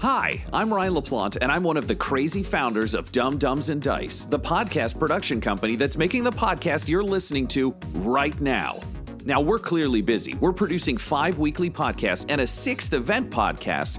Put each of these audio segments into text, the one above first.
Hi, I'm Ryan LaPlante, and I'm one of the crazy founders of Dumb Dumbs and Dice, the podcast production company that's making the podcast you're listening to right now. Now, we're clearly busy. We're producing five weekly podcasts and a sixth event podcast,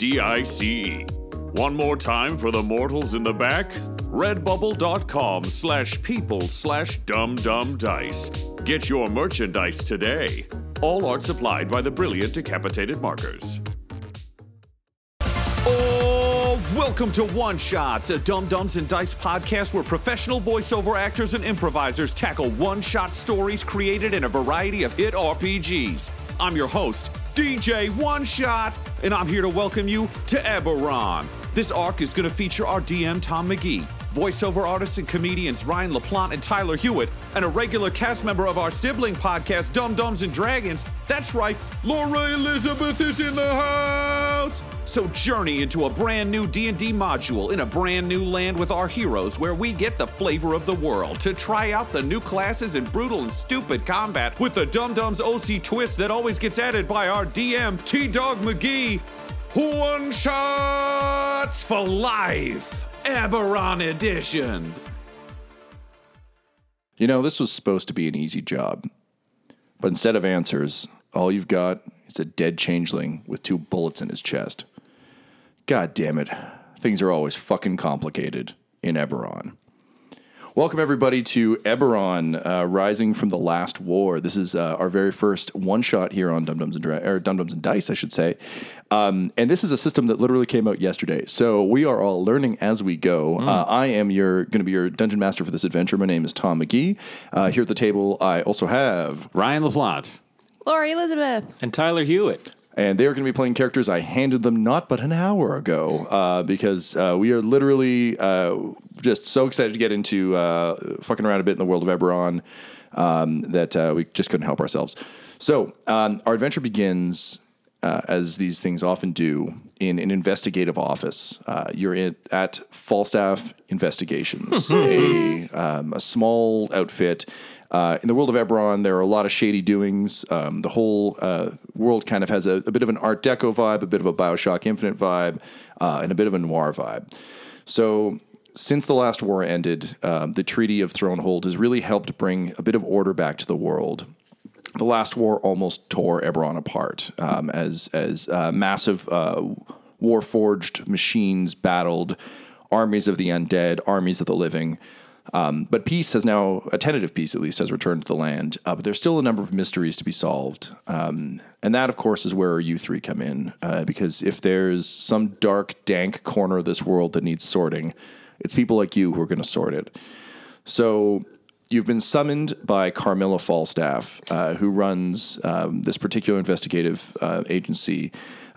D-I-C-E. One more time for the mortals in the back. Redbubble.com slash people slash dumbdumbdice. Get your merchandise today. All art supplied by the brilliant Decapitated Markers. Oh, welcome to One Shots, a Dumb Dumbs and Dice podcast where professional voiceover actors and improvisers tackle one shot stories created in a variety of hit RPGs. I'm your host, DJ One Shot, and I'm here to welcome you to Eberron. This arc is going to feature our DM Tom McGee, voiceover artists and comedians Ryan LaPlante and Tyler Hewitt, and a regular cast member of our sibling podcast Dumb Dumbs and Dragons. That's right, Laura Elizabeth is in the house. So journey into a brand new D&D module in a brand new land with our heroes where we get the flavor of the world to try out the new classes in brutal and stupid combat with the Dumb Dumbs OC twist that always gets added by our DM T-Dog McGee. Who one shots for life. Eberron edition. You know, this was supposed to be an easy job. But instead of answers, all you've got is a dead changeling with two bullets in his chest. God damn it. Things are always fucking complicated in Eberron. Welcome, everybody, to Eberron, uh, Rising from the Last War. This is uh, our very first one shot here on Dumb Dumbs and, Dra- or Dumb Dumbs and Dice, I should say. Um, and this is a system that literally came out yesterday. So we are all learning as we go. Uh, I am your going to be your dungeon master for this adventure. My name is Tom McGee. Uh, here at the table, I also have Ryan LaPlante. Laura Elizabeth. And Tyler Hewitt. And they are going to be playing characters I handed them not but an hour ago uh, because uh, we are literally uh, just so excited to get into uh, fucking around a bit in the world of Eberron um, that uh, we just couldn't help ourselves. So um, our adventure begins. Uh, as these things often do, in an investigative office. Uh, you're in, at Falstaff Investigations, a, um, a small outfit uh, in the world of Eberron, there are a lot of shady doings. Um, the whole uh, world kind of has a, a bit of an Art Deco vibe, a bit of a Bioshock Infinite vibe, uh, and a bit of a noir vibe. So, since the last war ended, um, the Treaty of Thronehold has really helped bring a bit of order back to the world. The last war almost tore Eberron apart um, as as uh, massive uh, war forged machines battled armies of the undead, armies of the living. Um, but peace has now, a tentative peace at least, has returned to the land. Uh, but there's still a number of mysteries to be solved. Um, and that, of course, is where you three come in. Uh, because if there's some dark, dank corner of this world that needs sorting, it's people like you who are going to sort it. So you've been summoned by Carmilla Falstaff, uh, who runs um, this particular investigative uh, agency.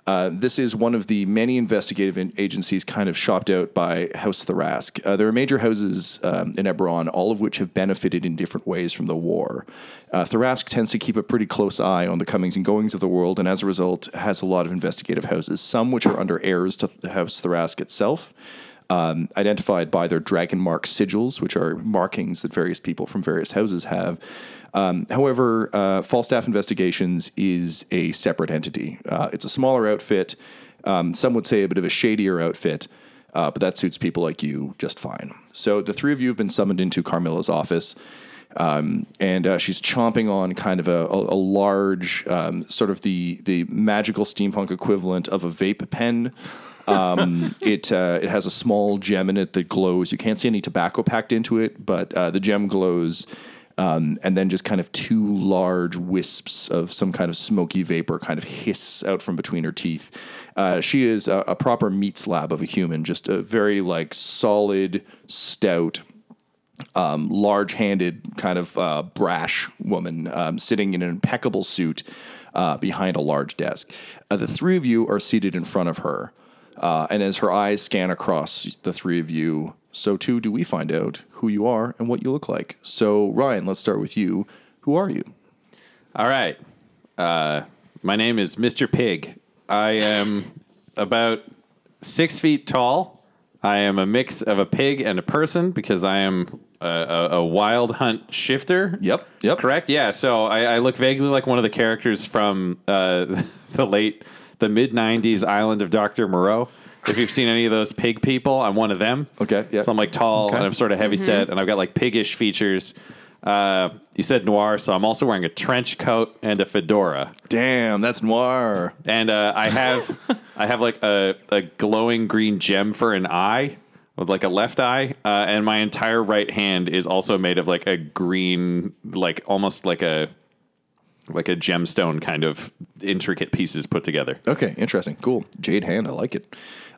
Uh, this is one of the many investigative in- agencies kind of shopped out by House Tharashk. Uh, there are major houses um, in Eberron, all of which have benefited in different ways from the war. Uh, Tharashk tends to keep a pretty close eye on the comings and goings of the world, and as a result, has a lot of investigative houses, some which are under heirs to House Tharashk itself. Um, identified by their dragon mark sigils, which are markings that various people from various houses have. Um, however, uh, Falstaff Investigations is a separate entity. Uh, it's a smaller outfit. Um, some would say a bit of a shadier outfit, uh, but that suits people like you just fine. So the three of you have been summoned into Carmilla's office. Um, and uh, she's chomping on kind of a, a, a large, um, sort of the the magical steampunk equivalent of a vape pen. Um, it uh, it has a small gem in it that glows. You can't see any tobacco packed into it, but uh, the gem glows. Um, and then just kind of two large wisps of some kind of smoky vapor kind of hiss out from between her teeth. Uh, she is a, a proper meat slab of a human, just a very like solid, stout, um, large-handed, kind of uh, brash woman um, sitting in an impeccable suit uh, behind a large desk. Uh, the three of you are seated in front of her, uh, and as her eyes scan across the three of you, so too do we find out who you are and what you look like. So, Ryan, let's start with you. Who are you? All right. Uh, my name is Mr. Pig. I am about six feet tall. I am a mix of a pig and a person because I am a, a, a wild hunt shifter. Yep, yep. Correct. Yeah. So I, I look vaguely like one of the characters from uh, the late, the mid '90s Island of Doctor Moreau. If you've seen any of those pig people, I'm one of them. Okay, yeah. So I'm like tall and I'm sort of heavy set, and I've got like piggish features. Uh, you said noir, so I'm also wearing a trench coat and a fedora, Damn, that's noir. and uh, I have I have like a, a glowing green gem for an eye with like a left eye, uh, and my entire right hand is also made of like a green, like almost like a like a gemstone kind of intricate pieces put together. Okay, interesting. Cool. Jade hand, I like it.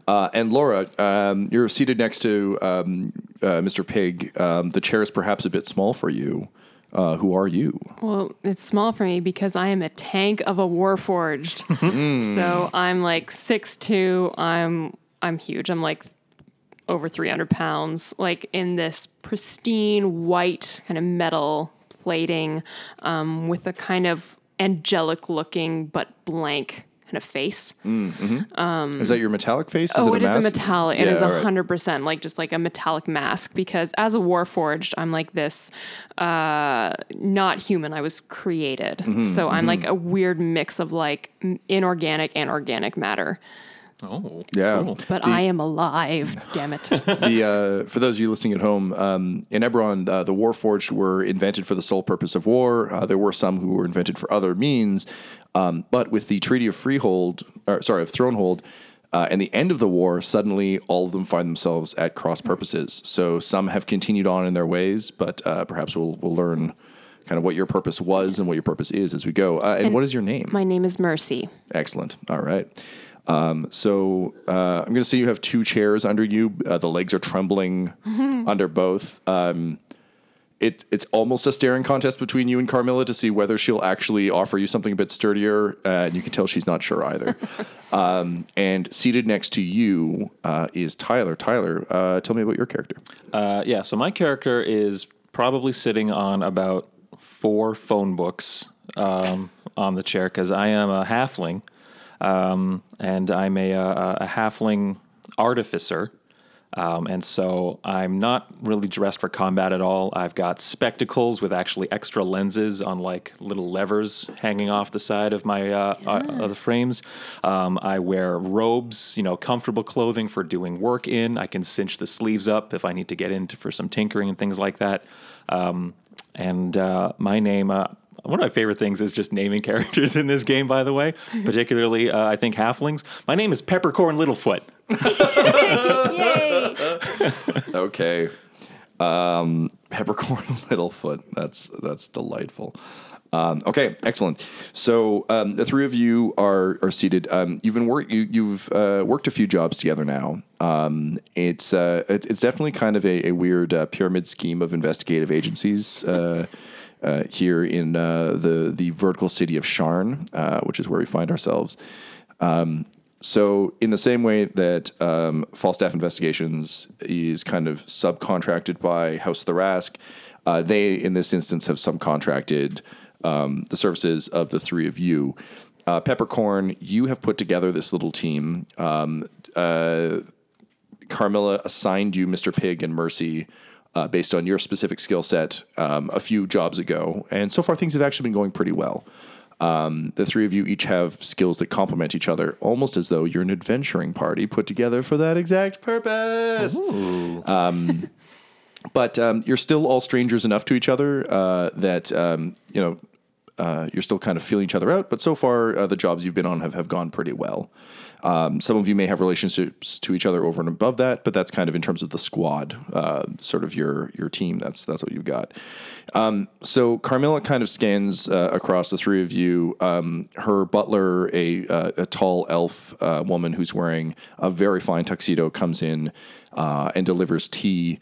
Uh, and Laura, um, you're seated next to um, uh, Mr. Pig. Um, the chair is perhaps a bit small for you. Uh, who are you? Well, it's small for me because I am a tank of a warforged. so I'm like six two. I'm I'm huge. I'm like over 300 pounds. Like in this pristine white kind of metal plating, um, with a kind of angelic looking but blank kind of face. is that your metallic face? Is Oh, it it is a metallic. It Yeah, is a right. hundred percent like just like a metallic mask. Because as a warforged, I'm like this, uh, not human. I was created, Mm-hmm, so I'm like a weird mix of like inorganic and organic matter. Oh, Yeah. cool. But I am alive. damn it! the uh, for those of you listening at home, um, in Eberron, uh, the Warforged were invented for the sole purpose of war. Uh, there were some who were invented for other means, um, but with the Treaty of Freehold, or sorry, of Thronehold, uh, and the end of the war, suddenly all of them find themselves at cross purposes. So some have continued on in their ways, but uh, perhaps we'll we'll learn kind of what your purpose was and what your purpose is as we go. Uh, and, what is your name? My name is Mercy. Excellent. All right. Um, so uh, I'm going to say you have two chairs under you. Uh, the legs are trembling under both. Um, it, it's almost a staring contest between you and Carmilla to see whether she'll actually offer you something a bit sturdier. Uh, and you can tell she's not sure either. um, and seated next to you uh, is Tyler. Tyler, uh, tell me about your character. Uh, yeah, so my character is probably sitting on about four phone books um, on the chair because I am a halfling, um, and I'm a, a, a halfling artificer. Um, and so I'm not really dressed for combat at all. I've got spectacles with actually extra lenses on like little levers hanging off the side of my uh, uh, of the frames. Um, I wear robes, you know, comfortable clothing for doing work in. I can cinch the sleeves up if I need to get into for some tinkering and things like that. Um, and uh, my name. Uh, one of my favorite things is just naming characters in this game, by the way, particularly, uh, I think, halflings. My name is Peppercorn Littlefoot. Yay! Okay. Um, Peppercorn Littlefoot. That's that's delightful. Um, okay, excellent. So um, the three of you are are seated. Um, you've been work you, you've uh, worked a few jobs together now. Um, it's uh, it, it's definitely kind of a, a weird uh, pyramid scheme of investigative agencies. Uh, here in uh, the the vertical city of Sharn, uh, which is where we find ourselves. Um, so, in the same way that um, Falstaff Investigations is kind of subcontracted by House Tharashk, uh, they, in this instance, have subcontracted um, the services of the three of you. Uh, Peppercorn, you have put together this little team. Um, uh, Carmilla assigned you Mr. Pig and Mercy uh, based on your specific skill set um, a few jobs ago. And so far, things have actually been going pretty well. Um, the three of you each have skills that complement each other, almost as though you're an adventuring party put together for that exact purpose. Um, but um, you're still all strangers enough to each other uh, that um, you know uh, you're still kind of feeling each other out. But so far, uh, the jobs you've been on have, have gone pretty well. Um, some of you may have relationships to each other over and above that, but that's kind of in terms of the squad, uh, sort of your your team. That's that's what you've got. Um, so Carmilla kind of scans uh, across the three of you. Um, her butler, a uh, a tall elf uh, woman who's wearing a very fine tuxedo, comes in uh, and delivers tea.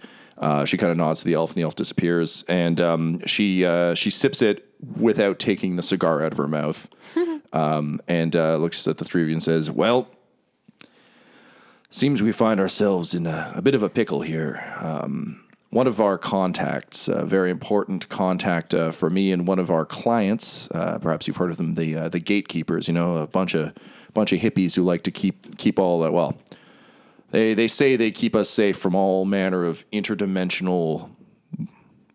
She kind of nods to the elf, and the elf disappears. And um, she she sips it without taking the cigar out of her mouth, um, and uh, looks at the three of you and says, "Well, seems we find ourselves in a, a bit of a pickle here. Um, one of our contacts, a very important contact uh, for me, and one of our clients, uh, perhaps you've heard of them, the uh, the gatekeepers. You know, a bunch of bunch of hippies who like to keep keep all that well." They they say they keep us safe from all manner of interdimensional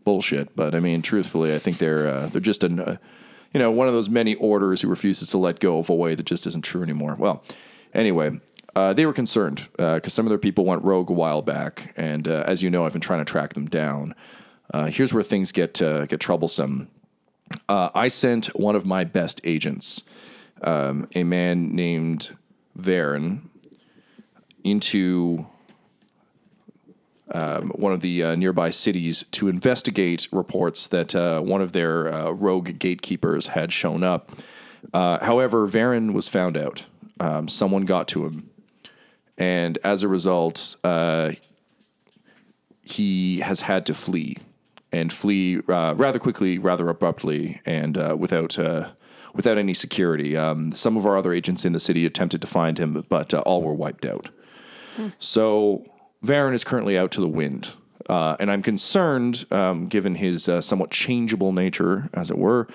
bullshit, but I mean, truthfully, I think they're uh, they're just an uh, you know one of those many orders who refuses to let go of a way that just isn't true anymore. Well, anyway. Uh, they were concerned because some of their people went rogue a while back, and uh, as you know, I've been trying to track them down. Uh, here's where things get uh, get troublesome. Uh, I sent one of my best agents, um, a man named Varen, into um, one of the uh, nearby cities to investigate reports that uh, one of their uh, rogue gatekeepers had shown up. Uh, however, Varen was found out. Um, someone got to him, and as a result, uh, he has had to flee and flee uh, rather quickly, rather abruptly, and uh, without uh, without any security. Um, some of our other agents in the city attempted to find him, but uh, all were wiped out. So Varen is currently out to the wind. Uh, and I'm concerned, um, given his uh, somewhat changeable nature, as it were,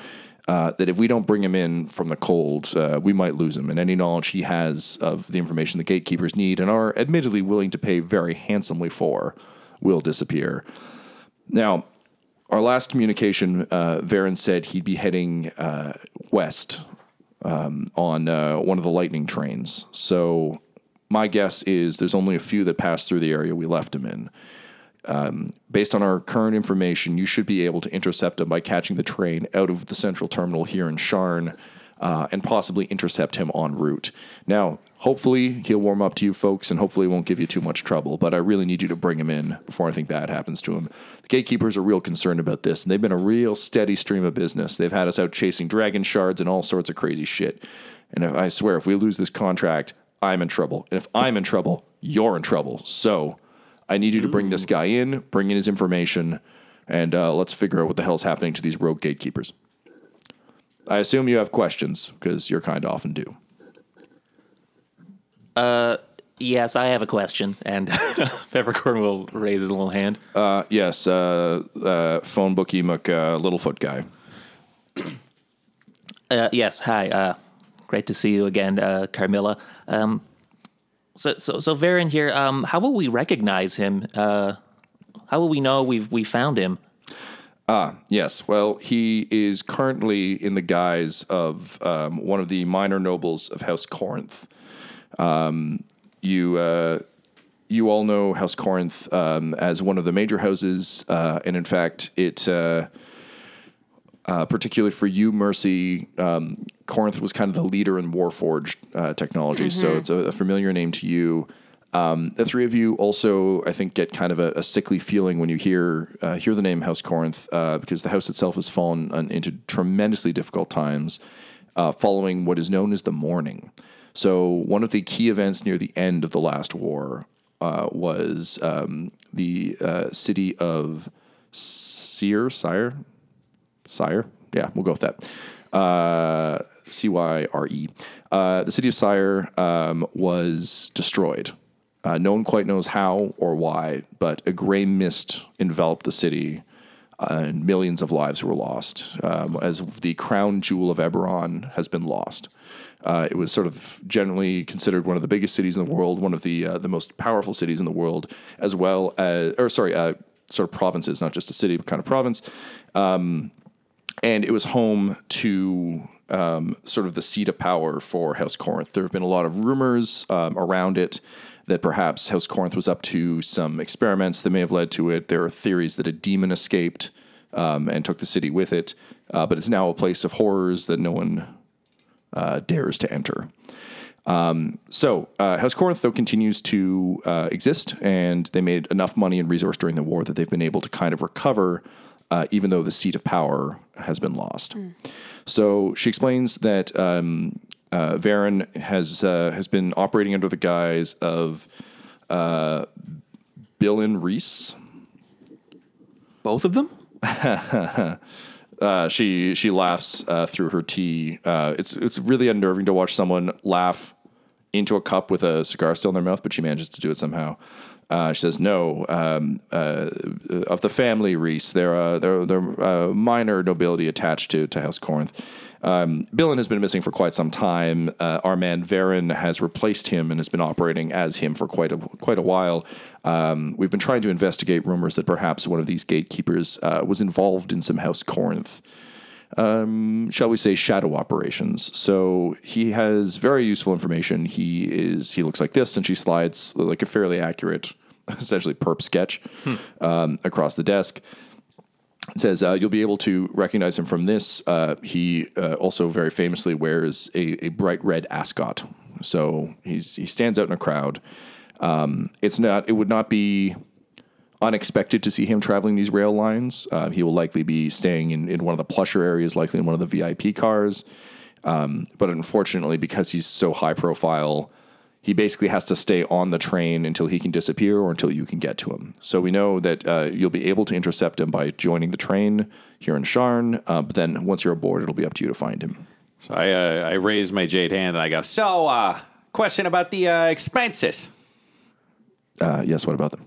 uh, that if we don't bring him in from the cold, uh, we might lose him. And any knowledge he has of the information the gatekeepers need and are admittedly willing to pay very handsomely for will disappear. Now, our last communication, uh, Varen said he'd be heading uh, west um, on uh, one of the lightning trains. So my guess is there's only a few that pass through the area we left him in. Um, based on our current information, you should be able to intercept him by catching the train out of the central terminal here in Sharn. Uh, and possibly intercept him en route. Now, hopefully, he'll warm up to you folks and hopefully won't give you too much trouble, but I really need you to bring him in before anything bad happens to him. The gatekeepers are real concerned about this, and they've been a real steady stream of business. They've had us out chasing dragon shards and all sorts of crazy shit. And I swear, if we lose this contract, I'm in trouble. And if I'm in trouble, you're in trouble. So I need you to bring this guy in, bring in his information, and uh, let's figure out what the hell's happening to these rogue gatekeepers. I assume you have questions because you're kind of often do. Uh, Yes, I have a question. And Peppercorn will raise his little hand. Uh, yes, uh, uh, phone book Emuk, uh, Littlefoot guy. Uh, yes, hi. Uh, great to see you again, uh, Carmilla. Um, so, so, so Varen here. Um, how will we recognize him? Uh, how will we know we've we found him? Ah, Yes, well, he is currently in the guise of um, one of the minor nobles of House Cannith. Um, you uh, you all know House Cannith um, as one of the major houses, uh, and in fact, it uh, uh, particularly for you, Mercy, um, Cannith was kind of the leader in Warforged uh, technology, so it's a, a familiar name to you. Um, the three of you also, I think, get kind of a, a sickly feeling when you hear uh, hear the name House Cannith, uh, because the house itself has fallen on, into tremendously difficult times uh, following what is known as the Mourning. So, one of the key events near the end of the last war uh, was um, the uh, city of Seir, Sire, Sire. Yeah, we'll go with that. uh, C Y R E. Uh, the city of Cyre um, was destroyed. Uh, no one quite knows how or why, but a gray mist enveloped the city, uh, and millions of lives were lost um, as the crown jewel of Eberron has been lost. Uh, it was sort of generally considered one of the biggest cities in the world, one of the uh, the most powerful cities in the world, as well as, or sorry, uh, sort of provinces, not just a city, but kind of province. Um, and it was home to um, sort of the seat of power for House Cannith. There have been a lot of rumors um, around it that perhaps House Cannith was up to some experiments that may have led to it. There are theories that a demon escaped um, and took the city with it, uh, but it's now a place of horrors that no one uh, dares to enter. Um, so uh, House Cannith, though, continues to uh, exist, and they made enough money and resource during the war that they've been able to kind of recover, uh, even though the seat of power has been lost. So she explains that um, uh, Varen has uh, has been operating under the guise of uh, and Reese. Both of them? Uh, she she laughs uh, through her tea. Uh, it's it's really unnerving to watch someone laugh into a cup with a cigar still in their mouth, but she manages to do it somehow. Uh, she says, "No, um, uh, of the family Reese, they're uh, they're, minor nobility attached to to House Cannith. Um, Billen has been missing for quite some time. Uh, our man Varen has replaced him and has been operating as him for quite a quite a while. Um, we've been trying to investigate rumors that perhaps one of these gatekeepers uh, was involved in some House Cannith." Um, shall we say, shadow operations. So he has very useful information. He is he looks like this, and she slides like a fairly accurate, essentially perp sketch um, across the desk. It says uh, you'll be able to recognize him from this. Uh, he uh, also very famously wears a, a bright red ascot, so he's he stands out in a crowd. Um, it's not. It would not be unexpected to see him traveling these rail lines. Uh, he will likely be staying in, in one of the plusher areas, likely in one of the VIP cars. Um, but unfortunately, because he's so high profile, he basically has to stay on the train until he can disappear or until you can get to him. So we know that uh, you'll be able to intercept him by joining the train here in Sharn. Uh, but then once you're aboard, it'll be up to you to find him. So I uh, I raise my jade hand and I go, so uh, question about the uh, expenses. Uh, yes, what about them?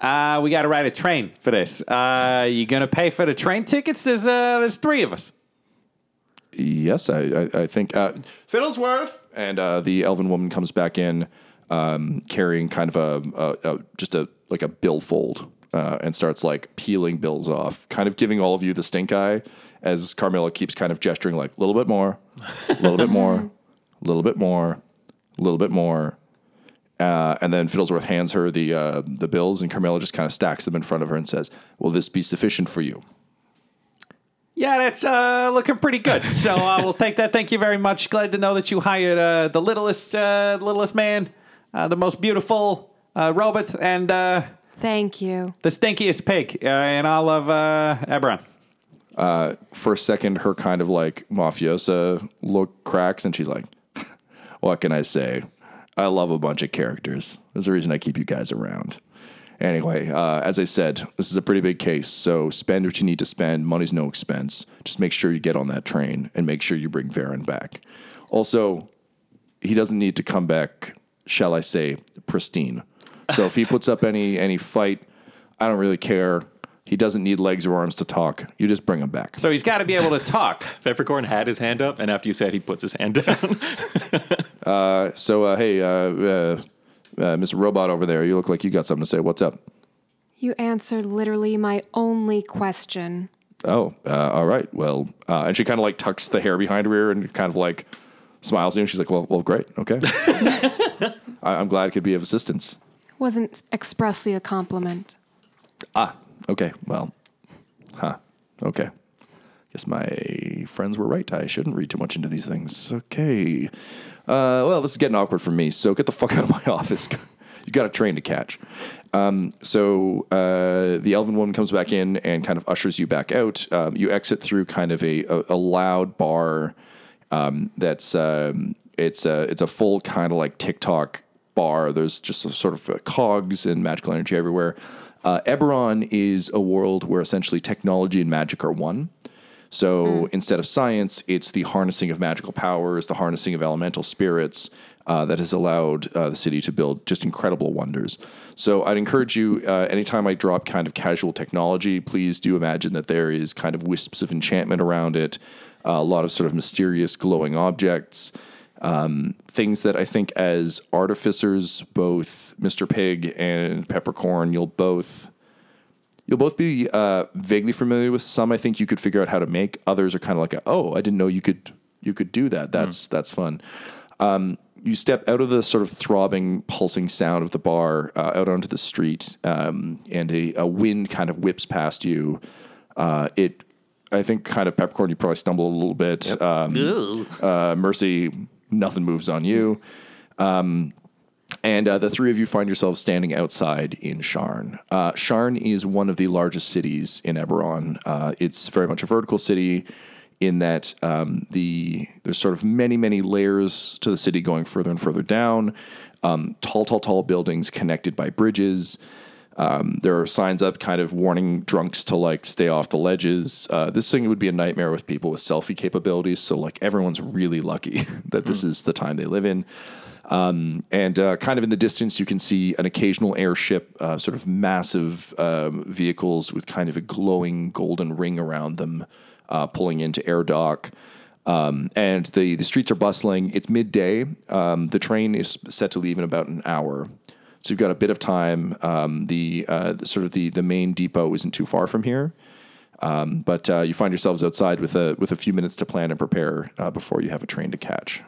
Uh, we got to ride a train for this. Uh, you gonna pay for the train tickets? There's uh, there's three of us. Yes, I, I, I think uh, Fiddlesworth and uh, the elven woman comes back in um, carrying kind of a, a, a just a like a billfold uh, and starts like peeling bills off, kind of giving all of you the stink eye as Carmilla keeps kind of gesturing like a little bit more, a little bit more, a little bit more, a little bit more. Uh, and then Fiddlesworth hands her the uh, the bills, and Carmilla just kind of stacks them in front of her and says, "Will this be sufficient for you?" Yeah, that's uh, looking pretty good. So uh, we'll take that. Thank you very much. Glad to know that you hired uh, the littlest uh, littlest man, uh, the most beautiful uh, robot, and uh, Thank you. the stinkiest pig uh, in all of uh, Eberron. for a second, her kind of like mafiosa look cracks, and she's like, "What can I say? I love a bunch of characters. There's a reason I keep you guys around." Anyway, uh, as I said, this is a pretty big case, so spend what you need to spend. Money's no expense. Just make sure you get on that train and make sure you bring Varen back. Also, he doesn't need to come back, shall I say, pristine. So if he puts up any any fight, I don't really care. He doesn't need legs or arms to talk. You just bring him back. So he's got to be able to talk. Peppercorn had his hand up, and after you said he puts his hand down. So, uh, hey, uh, uh, uh, Mr. Robot over there, you look like you got something to say. What's up? You answered literally my only question. Oh, uh, all right. Well, uh, and she kind of like tucks the hair behind her ear and kind of like smiles at you. She's like, well, well, great. Okay. I- I'm glad it could be of assistance. Wasn't expressly a compliment. Ah, okay. Well, huh. Okay. Guess my friends were right. I shouldn't read too much into these things. Okay. Uh, well, this is getting awkward for me. So get the fuck out of my office. you got a train to catch. Um, so uh, the elven woman comes back in and kind of ushers you back out. Um, you exit through kind of a, a, a loud bar um, that's um, it's a it's a full kind of like TikTok bar. There's just sort of uh, cogs and magical energy everywhere. Uh, Eberron is a world where essentially technology and magic are one. So instead of science, it's the harnessing of magical powers, the harnessing of elemental spirits uh, that has allowed uh, the city to build just incredible wonders. So I'd encourage you, uh, anytime I drop kind of casual technology, please do imagine that there is kind of wisps of enchantment around it, uh, a lot of sort of mysterious glowing objects um, things that I think as artificers, both Mr. Pig and Peppercorn, you'll both you'll both be uh, vaguely familiar with. Some I think you could figure out how to make. Others are kind of like, a, oh, I didn't know you could you could do that. That's that's fun. Um, you step out of the sort of throbbing, pulsing sound of the bar uh, out onto the street, um, and a, a wind kind of whips past you. Uh, it, I think, kind of peppercorn. You probably stumble a little bit. Um, uh, Mercy, nothing moves on you. Um, and uh, the three of you find yourselves standing outside in Sharn. Uh, Sharn is one of the largest cities in Eberron. Uh, it's very much a vertical city in that um, the there's sort of many many layers to the city going further and further down. Um, tall, tall, tall buildings connected by bridges. Um, there are signs up kind of warning drunks to like stay off the ledges. Uh, this thing would be a nightmare with people with selfie capabilities. So like everyone's really lucky that this is the time they live in. Um, and uh, kind of in the distance, you can see an occasional airship, uh, sort of massive um, vehicles with kind of a glowing golden ring around them, uh, pulling into air dock. Um, and the, the streets are bustling. It's midday. Um, the train is set to leave in about an hour. So you've got a bit of time. Um, the, uh, the sort of the, the main depot isn't too far from here. Um, but uh, you find yourselves outside with a with a few minutes to plan and prepare uh, before you have a train to catch.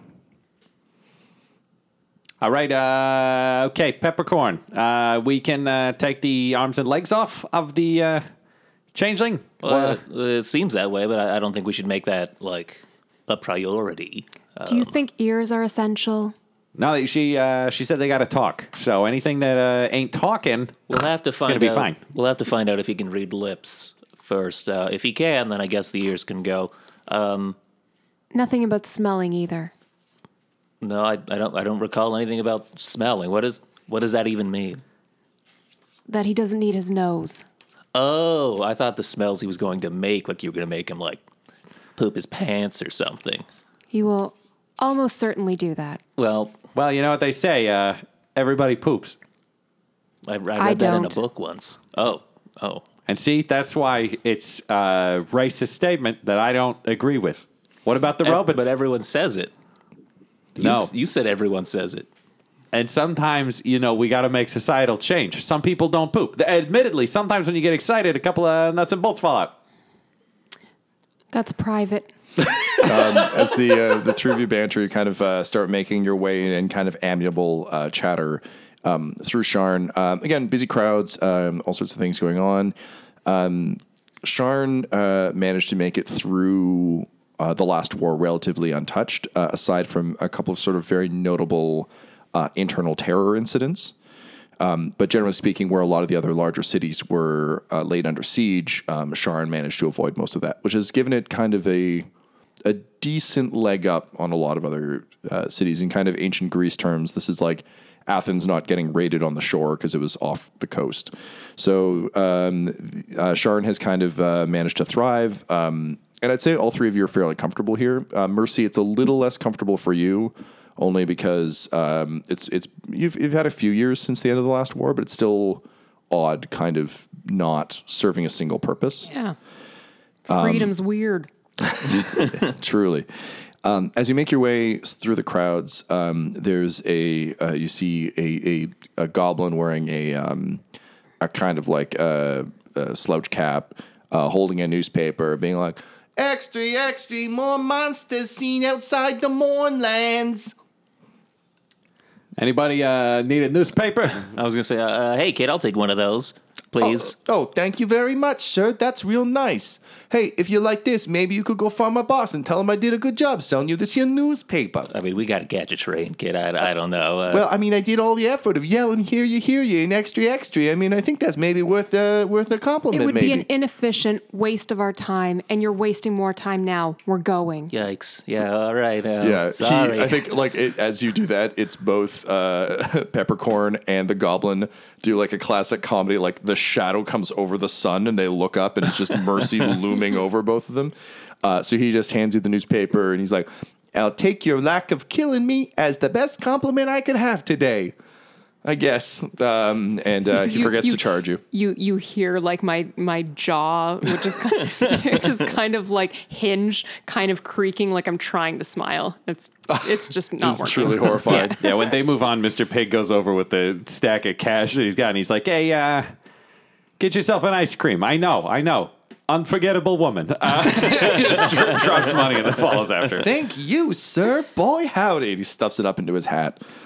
All right. Uh, okay, peppercorn. Uh, we can uh, take the arms and legs off of the uh, changeling. Well, it seems that way, but I, I don't think we should make that like a priority. Do you think ears are essential? no, she uh, she said they got to talk. So anything that uh, ain't talking, We'll have to find It's gonna be fine. We'll have to find out if he can read lips first. Uh, if he can, then I guess the ears can go. Um, Nothing about smelling either. No, I, I don't. I don't recall anything about smelling. What is? What does that even mean? That he doesn't need his nose. Oh, I thought the smells he was going to make, like you were going to make him like poop his pants or something. He will almost certainly do that. Well, well, you know what they say. Uh, everybody poops. I, I read I that in a don't. book once. Oh, oh. And see, that's why it's a racist statement that I don't agree with. What about the robots? But everyone says it. You, No. s- you said everyone says it. and sometimes, you know, we got to make societal change. Some people don't poop. Admittedly, sometimes when you get excited, a couple of nuts and bolts fall out. That's private. as the uh, the three of you banter, you kind of uh, start making your way in kind of amiable uh, chatter um, through Sharn. Um, again, busy crowds, um, all sorts of things going on. Um, Sharn uh, managed to make it through uh, the last war relatively untouched, uh, aside from a couple of sort of very notable uh, internal terror incidents. Um, but generally speaking, where a lot of the other larger cities were uh, laid under siege, um, Sharn managed to avoid most of that, which has given it kind of a a decent leg up on a lot of other uh, cities. In kind of ancient Greece terms, this is like Athens not getting raided on the shore because it was off the coast. So um, uh, Sharn has kind of uh, managed to thrive. Um, and I'd say all three of you are fairly comfortable here. Uh, Mercy, it's a little less comfortable for you, only because um, it's it's you've you've had a few years since the end of the last war, but it's still odd, kind of not serving a single purpose. Yeah. Um, Freedom's weird. Truly. Um, as you make your way through the crowds, um, there's a uh, you see a, a, a goblin wearing a um, a kind of like a, a slouch cap, uh, holding a newspaper, being like, "Extra, extra, more monsters seen outside the Mournlands." Anybody uh, need a newspaper? I was gonna say, uh, uh, hey kid, I'll take one of those, please. Oh, thank you very much, sir. That's real nice. Hey, if you like this, maybe you could go find my boss and tell him I did a good job selling you this here newspaper. I mean, we got to catch a train, kid. I, I don't know. Uh, Well, I mean, I did all the effort of yelling, "Hear you, hear you," and extra, extra. I mean, I think that's maybe worth uh, worth a compliment. It would maybe. be an inefficient waste of our time, and you're wasting more time now. We're going. yikes. Yeah. All right. Uh, yeah, Sorry. he, I think like it, as you do that, it's both uh, Peppercorn and the Goblin do like a classic comedy. Like the shadow comes over the sun, and they look up, and it's just Mercy looming over both of them. Uh, so he just hands you the newspaper and he's like, I'll take your lack of killing me as the best compliment I could have today. I guess. Um, and uh, he You- forgets you- to charge you. You you hear like my my jaw, which is kind which is kind of like hinge, kind of creaking, like I'm trying to smile. It's it's just not He's working. truly horrified. Yeah, when they move on, Mr. Pig goes over with the stack of cash that he's got, and he's like, "Hey, uh, get yourself an ice cream." I know, I know. Unforgettable woman. Uh, he just dro- drops money and then follows after. Thank you, sir. Boy, howdy. And he stuffs it up into his hat.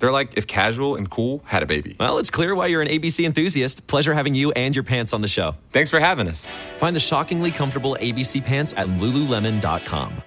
They're like if casual and cool had a baby. Well, it's clear why you're an ABC enthusiast. Pleasure having you and your pants on the show. Thanks for having us. Find the shockingly comfortable ABC pants at lululemon.com.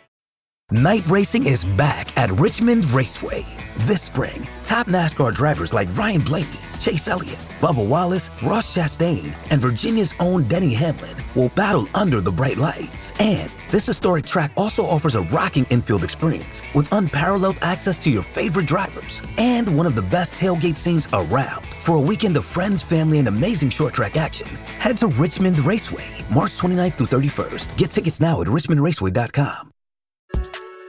Night racing is back at Richmond Raceway. This spring, top NASCAR drivers like Ryan Blaney, Chase Elliott, Bubba Wallace, Ross Chastain, and Virginia's own Denny Hamlin will battle under the bright lights. And this historic track also offers a rocking infield experience with unparalleled access to your favorite drivers and one of the best tailgate scenes around. For a weekend of friends, family, and amazing short track action, head to Richmond Raceway, March 29th through 31st. Get tickets now at richmondraceway.com.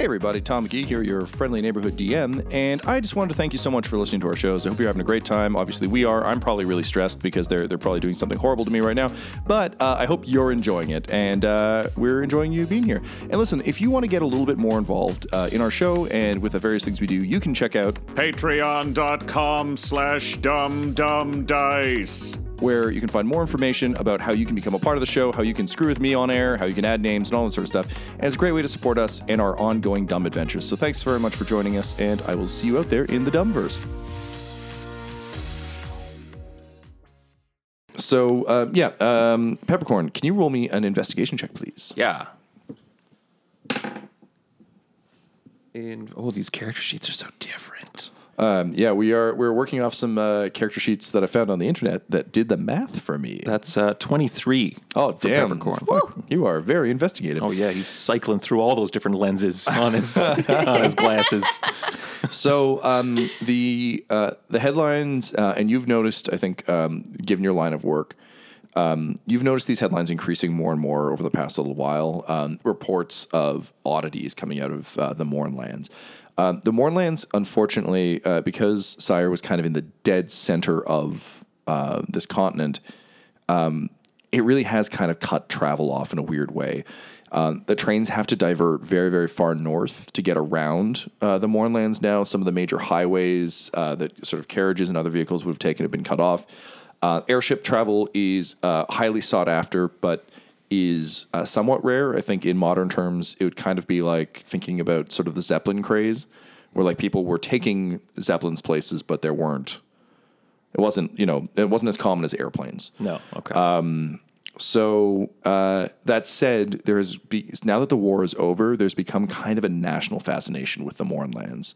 Hey everybody, Tom McGee here, your friendly neighborhood DM, and I just wanted to thank you so much for listening to our shows. I hope you're having a great time. Obviously, we are. I'm probably really stressed because they're they're probably doing something horrible to me right now, but uh, I hope you're enjoying it, and uh, we're enjoying you being here. And listen, if you want to get a little bit more involved uh, in our show and with the various things we do, you can check out Patreon.com slash dumbdumbdice where you can find more information about how you can become a part of the show, how you can screw with me on air, how you can add names, and all that sort of stuff. And it's a great way to support us and our ongoing dumb adventures. So thanks very much for joining us, and I will see you out there in the Dumbverse. So, uh, yeah, um, Peppercorn, can you roll me an investigation check, please? Yeah. And oh, these character sheets are so different. Um, yeah, we are we're working off some uh, character sheets that I found on the internet that did the math for me. That's uh, 23. Oh, damn. Peppercorn. Fuck, you are very investigative. Oh yeah, he's cycling through all those different lenses on his on his glasses. So um, the uh, the headlines, uh, and you've noticed, I think, um, given your line of work, um, you've noticed these headlines increasing more and more over the past little while. Um, reports of oddities coming out of uh, the Mournlands. Um, the Mournlands, unfortunately, uh, because Cyre was kind of in the dead center of uh, this continent, um, it really has kind of cut travel off in a weird way. Um, the trains have to divert very, very far north to get around uh, the Mournlands now. Some of the major highways uh, that sort of carriages and other vehicles would have taken have been cut off. Uh, airship travel is uh, highly sought after, but is uh, somewhat rare. I think in modern terms, it would kind of be like thinking about sort of the Zeppelin craze, where like people were taking Zeppelins places, but there weren't. It wasn't, you know, it wasn't as common as airplanes. No, okay. Um, so uh, that said, there has be, now that the war is over, there's become kind of a national fascination with the Mournlands.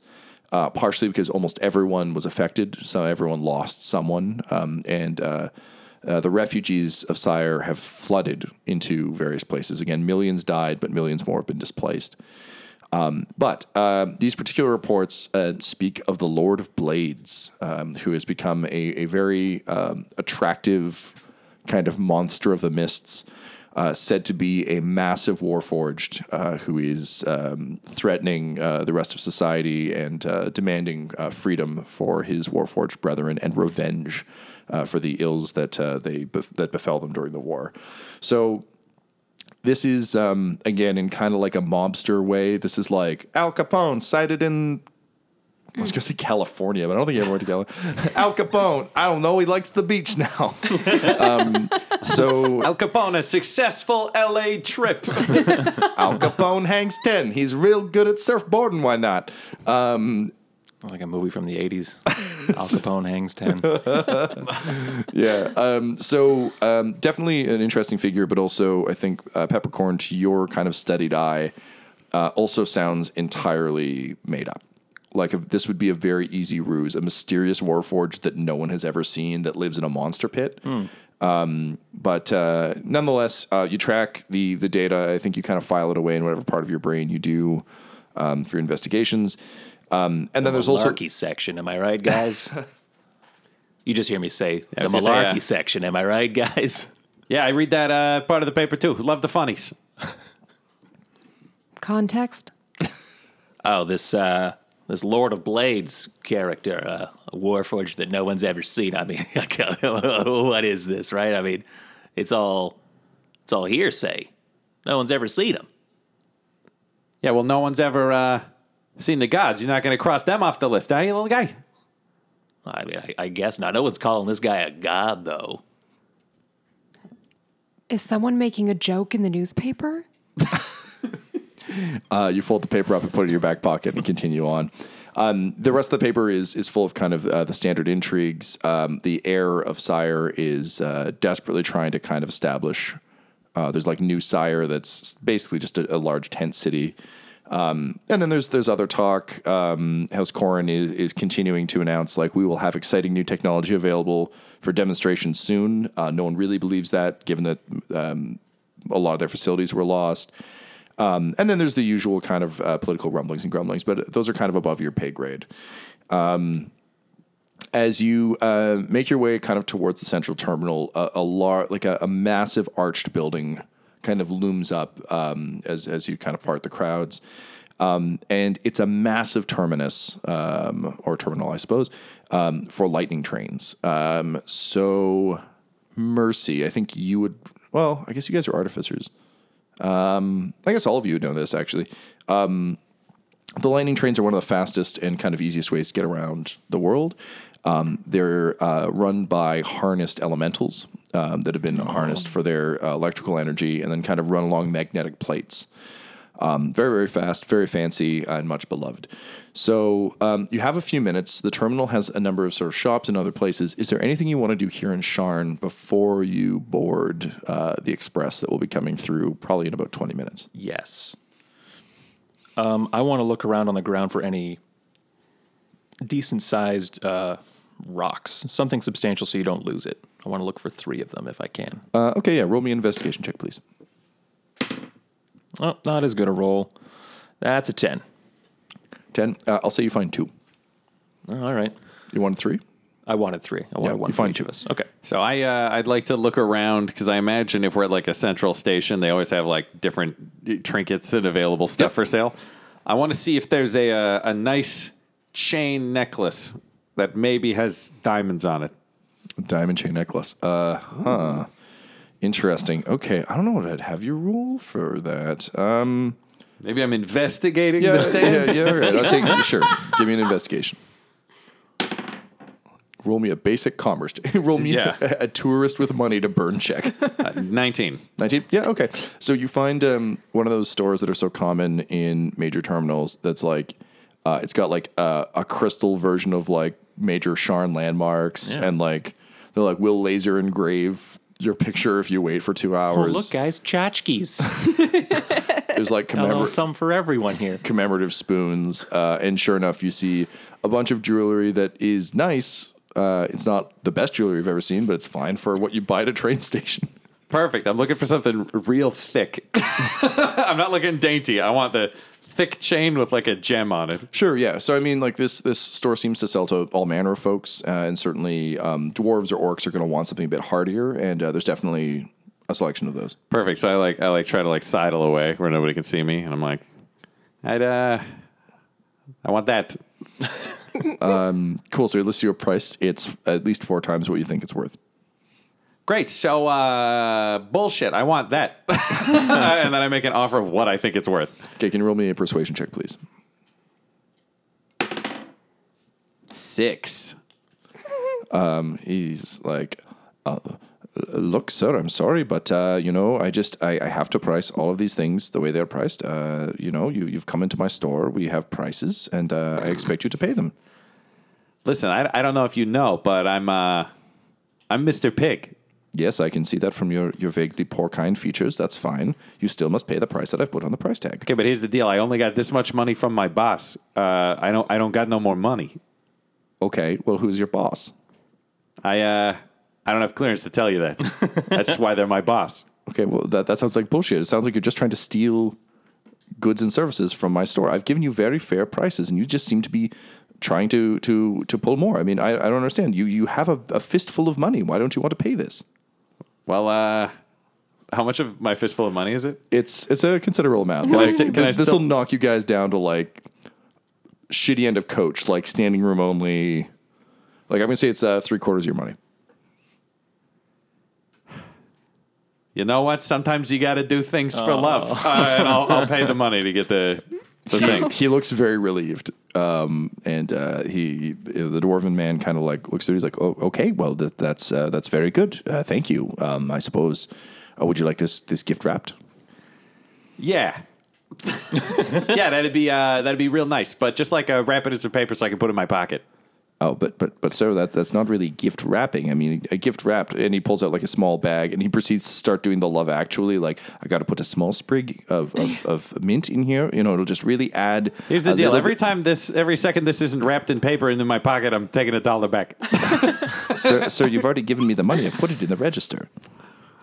Uh, partially because almost everyone was affected, so everyone lost someone, um, and uh, the refugees of Cyre have flooded into various places. Again, millions died, but millions more have been displaced. Um, but uh, these particular reports uh, speak of the Lord of Blades, um, who has become a, a very um, attractive kind of monster of the mists, uh, said to be a massive warforged uh, who is um, threatening uh, the rest of society and demanding freedom for his warforged brethren and revenge uh, for the ills that they bef- that befell them during the war. So this is um, again in kind of like a mobster way. This is like Al Capone cited in. I was gonna say California, but I don't think he ever went to California. Al Capone, I don't know. He likes the beach now. um, so Al Capone, a successful LA trip. Al Capone hangs ten. He's real good at surfboarding. Why not? Um, like a movie from the 80s. Al Capone hangs 10. yeah. Um, so um, definitely an interesting figure, but also I think uh, Peppercorn, to your kind of studied eye, uh, also sounds entirely made up. Like a, this would be a very easy ruse, a mysterious warforged that no one has ever seen that lives in a monster pit. Um, but uh, nonetheless, uh, you track the the data. I think you kind of file it away in whatever part of your brain you do um, for your investigations. Um, and then there's also malarkey section. Am I right, guys? you just hear me say the was gonna say, malarkey yeah. section. Am I right, guys? yeah, I read that uh, part of the paper too. Love the funnies. Context? Oh, this uh, this Lord of Blades character, uh, a warforged that no one's ever seen. I mean, what is this, right? I mean, it's all it's all hearsay. No one's ever seen him. Yeah, well, no one's ever uh, seen the gods. You're not going to cross them off the list, are you, little guy? I mean, I, I guess not. No one's calling this guy a god, though. Is someone making a joke in the newspaper? Uh, you fold the paper up and put it in your back pocket and continue on. Um, the rest of the paper is is full of kind of uh, the standard intrigues. Um, the heir of Cyre is uh, desperately trying to kind of establish. Uh, there's like New Cyre that's basically just a, a large tent city. Um, and then there's there's other talk. Um, House Corin is, is continuing to announce like we will have exciting new technology available for demonstration soon. Uh, no one really believes that, given that um, a lot of their facilities were lost. Um, and then there's the usual kind of uh, political rumblings and grumblings, but those are kind of above your pay grade. Um, as you uh, make your way kind of towards the central terminal, a, a lar- like a, a massive arched building kind of looms up um, as as you kind of part the crowds. Um, and it's a massive terminus um, or terminal, I suppose, um, for lightning trains. Um, so, Mercy, I think you would. Well, I guess you guys are artificers. Um, I guess all of you know this actually. Um, the lightning trains are one of the fastest and kind of easiest ways to get around the world. Um, they're uh, run by harnessed elementals um, that have been harnessed for their uh, electrical energy and then kind of run along magnetic plates. Um, very, very fast, very fancy, and much beloved. So um, you have a few minutes. The terminal has a number of sort of shops and other places. Is there anything you want to do here in Sharn before you board uh, the express that will be coming through probably in about 20 minutes? Yes. Um, I want to look around on the ground for any decent sized uh, rocks, something substantial so you don't lose it. I want to look for three of them if I can. Uh, okay, yeah. Roll me an investigation check, please. Oh, not as good a roll. That's a 10. 10. Uh, I'll say you find two. All right. You wanted three? I wanted three. I wanted Yeah, one you find each two. of us. Okay. So I uh, I'd like to look around because I imagine if we're at like a central station, they always have like different trinkets and available stuff for sale. I want to see if there's a, a a nice chain necklace that maybe has diamonds on it. Diamond chain necklace. Uh huh. Interesting. Okay, I don't know what I'd have you rule for that. Um, Maybe I'm investigating yeah, the yeah, yeah. All right, I'll take sure. Give me an investigation. Roll me a basic commerce. Roll me Yeah. a, a tourist with money to burn check. Uh, Nineteen. 19? Yeah, okay. So you find um, one of those stores that are so common in major terminals that's like, uh, it's got like a, a crystal version of like major Sharn landmarks. Yeah. And like, they're like, we'll laser engrave your picture if you wait for two hours. look, guys, tchotchkes. There's like Got a little commemor- some for everyone here. commemorative spoons. Uh, and sure enough, you see a bunch of jewelry that is nice. Uh, it's not the best jewelry you've ever seen, but it's fine for what you buy at a train station. Perfect. I'm looking for something real thick. I'm not looking dainty. I want the thick chain with like a gem on it. Sure, yeah. So I mean, like this this store seems to sell to all manner of folks, uh, and certainly um, dwarves or orcs are going to want something a bit hardier, and uh, there's definitely a selection of those. Perfect. So I like I like try to like sidle away where nobody can see me, and I'm like, I'd uh, I want that. um, cool. So let's see your price. It's at least four times what you think it's worth. Great. So uh, bullshit. I want that, and then I make an offer of what I think it's worth. Okay, can you roll me a persuasion check, please? Six. Um, he's like, uh, look, sir, I'm sorry, but uh, you know, I just I, I have to price all of these things the way they're priced. Uh, you know, you you've come into my store, we have prices, and uh, I expect you to pay them. Listen, I, I don't know if you know, but I'm uh, I'm Mr. Pig. Yes, I can see that from your, your vaguely porcine features. That's fine. You still must pay the price that I've put on the price tag. Okay, but here's the deal. I only got this much money from my boss. Uh, I don't I don't got no more money. Okay, well, who's your boss? I uh, I don't have clearance to tell you that. That's why they're my boss. Okay, well, that, that sounds like bullshit. It sounds like you're just trying to steal goods and services from my store. I've given you very fair prices, and you just seem to be trying to to to pull more. I mean, I, I don't understand. You you have a, a fistful of money. Why don't you want to pay this? Well, uh, how much of my fistful of money is it? It's it's a considerable amount. Can I Like, st- this will still- knock you guys down to like shitty end of coach, like standing room only. Like I'm gonna say it's uh, three quarters of your money. You know what? Sometimes you got to do things for love, uh, and I'll, I'll pay the money to get the the thing. he looks very relieved, um, and uh, he the dwarven man kind of like looks at. it. He's like, "Oh, okay. Well, that, that's uh, that's very good. Uh, thank you. Um, I suppose. Uh, would you like this this gift wrapped? Yeah. yeah, that'd be uh, that'd be real nice. But just like uh, wrap it in some paper so I can put it in my pocket. Oh, but but but sir, that that's not really gift wrapping. I mean, a gift wrapped, and he pulls out like a small bag, and he proceeds to start doing the love actually. Like, I got to put a small sprig of, of, of mint in here. You know, it'll just really add. Here's the deal: every bit- time this, every second this isn't wrapped in paper and in my pocket, I'm taking a dollar back. sir, sir, you've already given me the money. I put it in the register.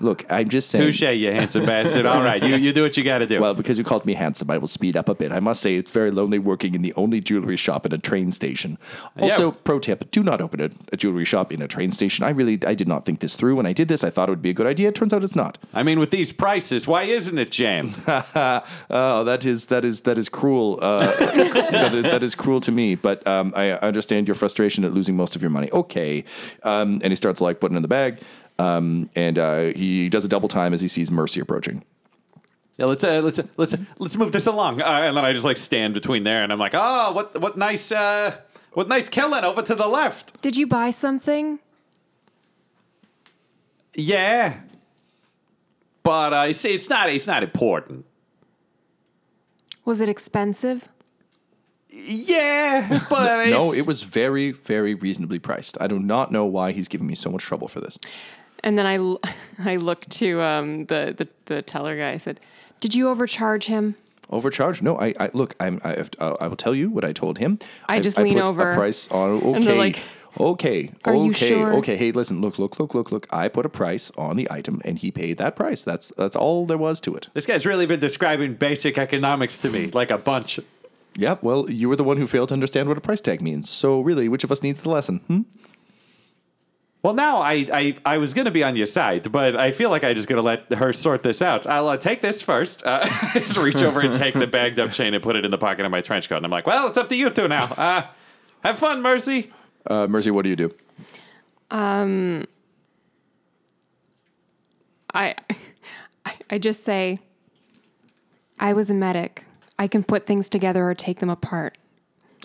Look, I'm just saying. Touche, you handsome bastard. All right, you you do what you got to do. Well, because you called me handsome, I will speed up a bit. I must say, it's very lonely working in the only jewelry shop at a train station. Also, Yeah. pro tip: do not open a, a jewelry shop in a train station. I really, I did not think this through. When I did this, I thought it would be a good idea. It turns out it's not. I mean, with these prices, why isn't it jammed? oh, that is that is that is cruel. Uh, that, is, that is cruel to me. But um, I understand your frustration at losing most of your money. Okay, um, and he starts like putting in the bag, um, and uh, he does a double time as he sees Mercy approaching. Yeah, let's uh, let's uh, let's uh, let's move this along. Uh, and then I just like stand between there, and I'm like, oh, what what nice uh, what nice killing over to the left. Did you buy something? Yeah, but uh, you see, it's not it's not important. Was it expensive? Yeah, but no, it's- it was very, very reasonably priced. I do not know why he's giving me so much trouble for this. And then I, I looked to um, the, the the teller guy. I said, "Did you overcharge him?" Overcharged? No, I, I look. I'm. I, have- uh, I will tell you what I told him. I just lean put over A price on. and Okay. they're like, okay. "Are okay. you sure?" Okay. Hey, listen. Look. Look. Look. Look. Look. I put a price on the item, and he paid that price. That's that's all there was to it. This guy's really been describing basic economics to me like a bunch. Yeah. Well, you were the one who failed to understand what a price tag means. So really, which of us needs the lesson? Hmm? Well, now I, I, I was going to be on your side, but I feel like I'm just going to let her sort this out. I'll uh, take this first. Uh, just reach over and take the bagged up chain and put it in the pocket of my trench coat. And I'm like, well, it's up to you two now. Uh, have fun, Mercy. Uh, Mercy, what do you do? Um, I, I, I just say, I was a medic. I can put things together or take them apart.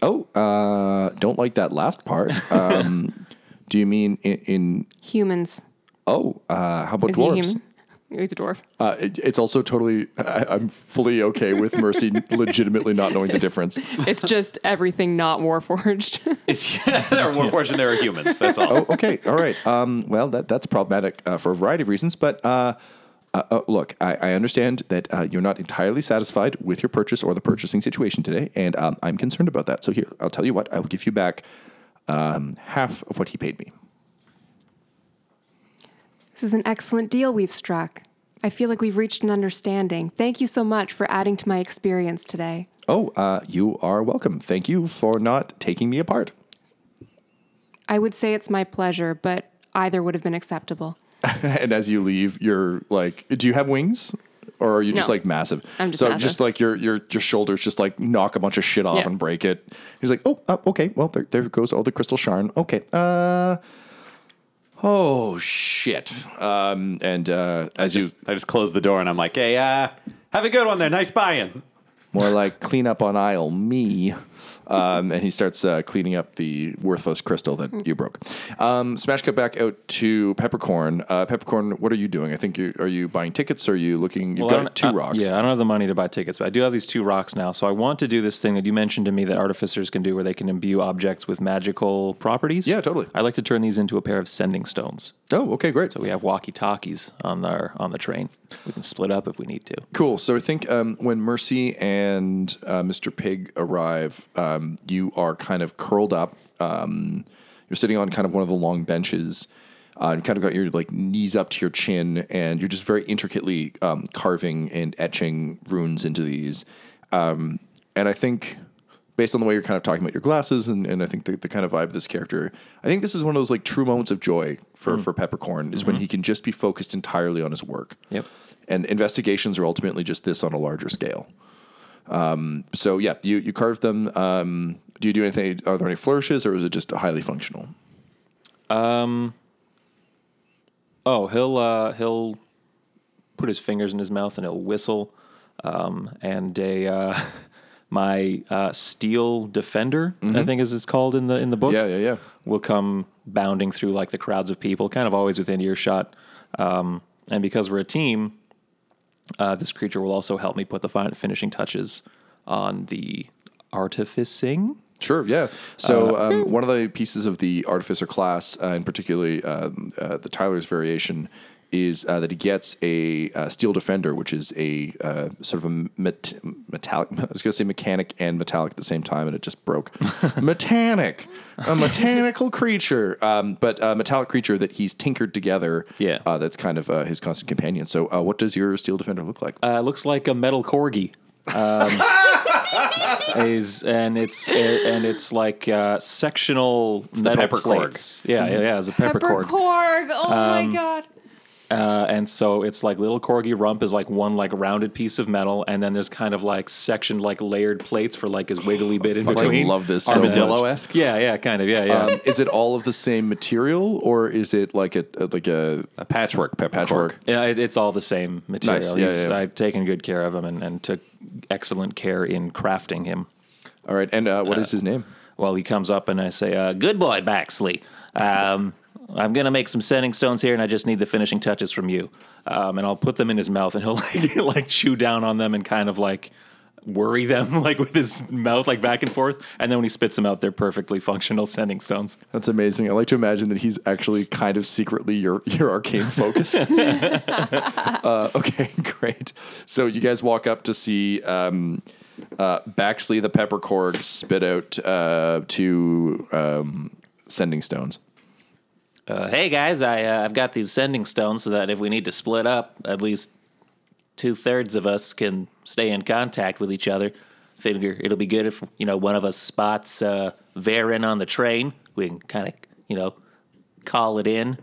Oh, uh, don't like that last part. Um, do you mean in? in Humans. oh, uh, how about Is he dwarves? human? He's a dwarf. Uh, it, it's also totally. I, I'm fully okay with Mercy legitimately not knowing the difference. It's just everything not Warforged. It's, they're more fortunate there are humans. That's all. oh, okay, all right. Um, well, that that's problematic uh, for a variety of reasons, but uh, uh, uh, look, I, I understand that uh, you're not entirely satisfied with your purchase or the purchasing situation today, and um, I'm concerned about that. So here, I'll tell you what. I will give you back um, half of what he paid me. This is an excellent deal we've struck. I feel like we've reached an understanding. Thank you so much for adding to my experience today. Oh, uh, you are welcome. Thank you for not taking me apart. I would say it's my pleasure, but either would have been acceptable. and as you leave, you're like, do you have wings? Or are you just No. like massive? I'm just so massive. just like your your your shoulders just like knock a bunch of shit off Yeah. and break it. He's like, oh, uh, okay, well there there goes all the crystal sharn. Okay, uh, oh shit. Um, and uh, as you I just close the door and I'm like, hey, uh, have a good one there. Nice buying. more like clean up on aisle me. Um, and he starts uh, cleaning up the worthless crystal that you broke. Um, smash cut back out to Peppercorn. Uh, Peppercorn, what are you doing? I think you are you buying tickets? Or are you looking? You've Well, got two I- rocks. yeah, I don't have the money to buy tickets, but I do have these two rocks now. So I want to do this thing that you mentioned to me that artificers can do where they can imbue objects with magical properties. Yeah, totally. I'd like to turn these into a pair of sending stones. Oh, okay, great. So we have walkie talkies on our on the train. We can split up if we need to. Cool. So I think um, when Mercy and uh, Mr. Pig arrive, um, you are kind of curled up. Um, you're sitting on kind of one of the long benches. Uh, you kind of got your like knees up to your chin, and you're just very intricately um, carving and etching runes into these. Um, and I think, based on the way you're kind of talking about your glasses, and, and I think the, the kind of vibe of this character, I think this is one of those like true moments of joy for for Peppercorn is when Mhm. he can just be focused entirely on his work. Yep. And investigations are ultimately just this on a larger scale. Um, so yeah, you you carve them. Um, do you do anything? Are there any flourishes, or is it just highly functional? Um. Oh, he'll uh, he'll put his fingers in his mouth and he'll whistle. Um, and a uh, my uh, steel defender, I Mhm. think is it's called in the in the book. Yeah, yeah, yeah. Will come bounding through like the crowds of people, kind of always within earshot. Um, and because we're a team, uh, this creature will also help me put the fin- finishing touches on the artificing. Sure, yeah. So Uh, um, one of the pieces of the artificer class, uh, and particularly um, uh, the Tyler's variation, is uh, that he gets a uh, steel defender, which is a uh, sort of a met- metallic. I was going to say mechanic and metallic at the same time, and it just broke. Mechanic, a mechanical creature, um, but a metallic creature that he's tinkered together. Yeah, uh, that's kind of uh, his constant companion. So, uh, what does your steel defender look like? Uh, looks like a metal corgi. Um, is and it's and it's like uh, sectional the metal pepper corg. plates. Yeah, yeah, yeah. It's a pepper, Pepper corg. Korg. Oh my Um, god. Uh, and so it's like little corgi rump is like one like rounded piece of metal, and then there's kind of like sectioned like layered plates for like his wiggly bit in fucking between. love this so. Armadillo-esque. Yeah, yeah, kind of. Yeah, yeah. Um, is it all of the same material, or is it like a like a, a patchwork pepper patchwork? Yeah, it, it's all the same material. Nice. Yeah, He's- yeah. I've taken good care of him and, and took excellent care in crafting him. All right, and uh, what is his name? Well, he comes up and I say, uh, "Good boy, Baxley. Um, I'm gonna make some sending stones here, and I just need the finishing touches from you." Um, and I'll put them in his mouth, and he'll like, like chew down on them and kind of like worry them like with his mouth like back and forth, and then when he spits them out, they're perfectly functional sending stones. That's amazing. I like to imagine that he's actually kind of secretly your your arcane focus. uh, okay, great. So you guys walk up to see um, uh, Baxley the peppercorn spit out uh, two um, sending stones. Uh, hey guys, I uh, I've got these sending stones so that if we need to split up, at least two thirds of us can stay in contact with each other. Figure it'll be good if you know one of us spots uh, Varen on the train. We can kind of you know call it in.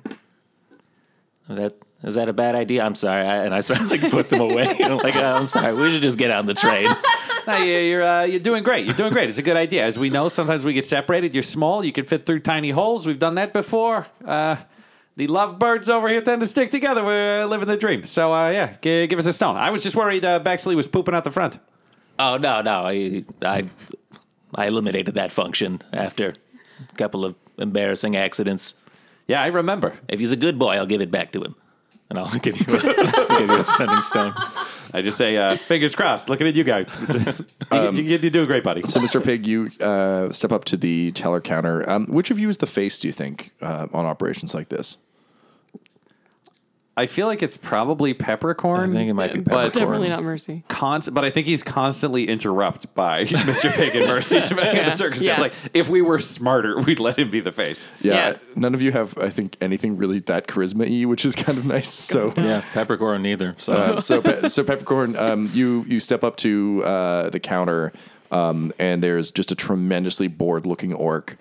That is that a bad idea? I'm sorry, I, and I sort of like put them away. I'm like, oh, I'm sorry, we should just get on the train. No, you- you're uh, you're doing great. You're doing great. It's a good idea. As we know, sometimes we get separated. You're small. You can fit through tiny holes. We've done that before. Uh, the lovebirds over here tend to stick together. We're living the dream. So uh, yeah, g- give us a stone. I was just worried uh, Baxley was pooping out the front. Oh no, no, I I I eliminated that function after a couple of embarrassing accidents. Yeah, I remember. If he's a good boy, I'll give it back to him, and I'll give you a, I'll give you a sending stone. I just say uh, fingers crossed. Looking at you guys, you, you, you're doing great, buddy. So, Mr. Pig, you uh, step up to the teller counter. Um, which of you is the face, do you think, uh, on operations like this? I feel like it's probably peppercorn. I think it might be It's peppercorn. definitely not Mercy. Const- but I think he's constantly interrupted by Mr. Pig and Mercy, depending on the circumstance. Yeah. Like, if we were smarter, we'd let him be the face. Yeah, Yeah. none of you have, I think, anything really that charisma y, which is kind of nice. So, Yeah, peppercorn neither. So uh, so, pe- so peppercorn, um, you you step up to uh, the counter, um, and there's just a tremendously bored-looking orc,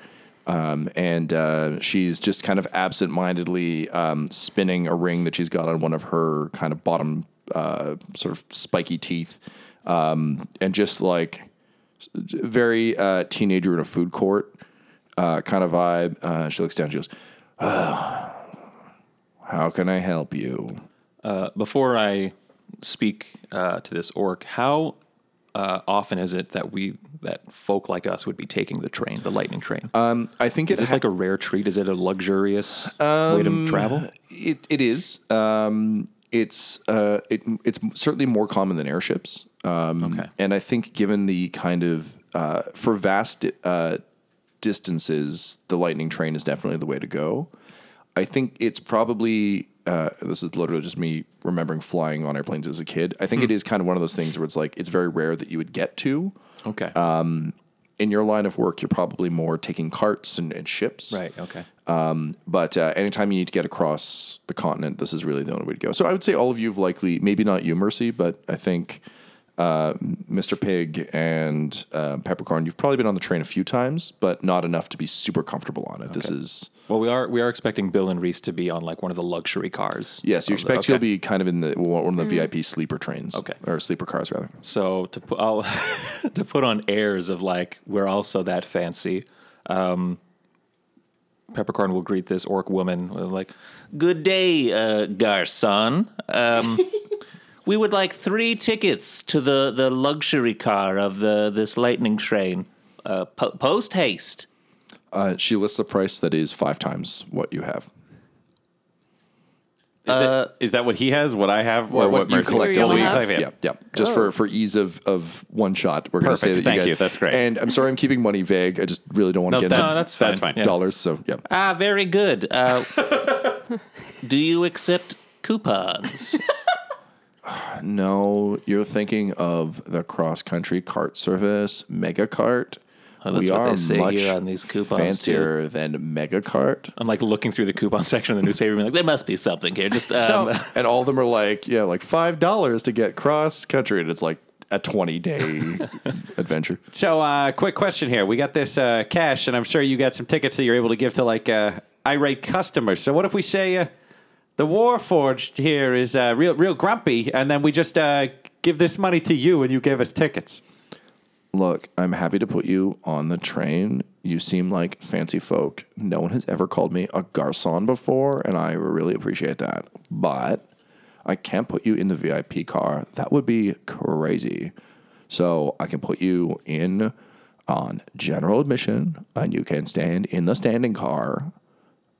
um, and uh, she's just kind of absent-mindedly um, spinning a ring that she's got on one of her kind of bottom uh, sort of spiky teeth, um, and just like very uh, teenager in a food court uh, kind of vibe. Uh, she looks down. She goes, "Ah, "How can I help you?" uh, before I speak to this orc, how uh, often is it that we that folk like us would be taking the train, the lightning train? Um, I think is this ha- like a rare treat? Is it a luxurious way to travel? It it is. Um, it's uh, it, it's certainly more common than airships. Um, Okay. And I think given the kind of uh, for vast uh, distances, the lightning train is definitely the way to go. I think it's probably uh, this is literally just me remembering flying on airplanes as a kid. I think Hmm. it is kind of one of those things where it's like it's very rare that you would get to. Okay. Um, in your line of work, you're probably more taking carts and, and ships. right. Okay. Um, but uh, anytime you need to get across the continent, this is really the only way to go. So I would say all of you have likely, maybe not you, Mercy, but I think uh, Mr. Pig and uh, Peppercorn, you've probably been on the train a few times, but not enough to be super comfortable on it. This is Well, we are we are expecting Bill and Reese to be on like one of the luxury cars. yes, you Of the- expect you'll okay. be kind of in the one of the VIP sleeper trains, Okay. or sleeper cars rather. So to put I'll, to put on airs of like we're also that fancy. Um, Peppercorn will greet this orc woman with like, "Good day, uh, garçon. Um, we would like three tickets to the, the luxury car of the this lightning train. Uh, po- post haste." Uh, she lists a price that is five times what you have. Is, that, is that what he has? What I have? or what, you Mercy? collectively What we have? Yeah, yeah. Just for, for ease of, of one shot, we're going to say that Thank you guys. you. That's great. And I'm sorry, I'm keeping money vague. I just really don't want to No, get that's- into that's fine. That's fine. Yeah. dollars. So yeah. Ah, very good. Uh, do you accept coupons? No, you're thinking of the cross country cart service, Mega Cart. Oh, that's we what are they say much here on these coupons, fancier than Mega Cart. I'm like looking through the coupon section of the newspaper, being like, there must be something here. Just um, and all of them are like, yeah, like five dollars to get cross country, and it's like a 20 day adventure. So, uh, quick question here. We got this uh, cash, and I'm sure you got some tickets that you're able to give to like uh, irate customers. So, what if we say uh, war forged here is uh, real, real grumpy, and then we just uh, give this money to you, and you give us tickets? Look, I'm happy to put you on the train. You seem like fancy folk. No one has ever called me a garçon before, and I really appreciate that. But I can't put you in the VIP car. That would be crazy. So I can put you in on general admission, and you can stand in the standing car.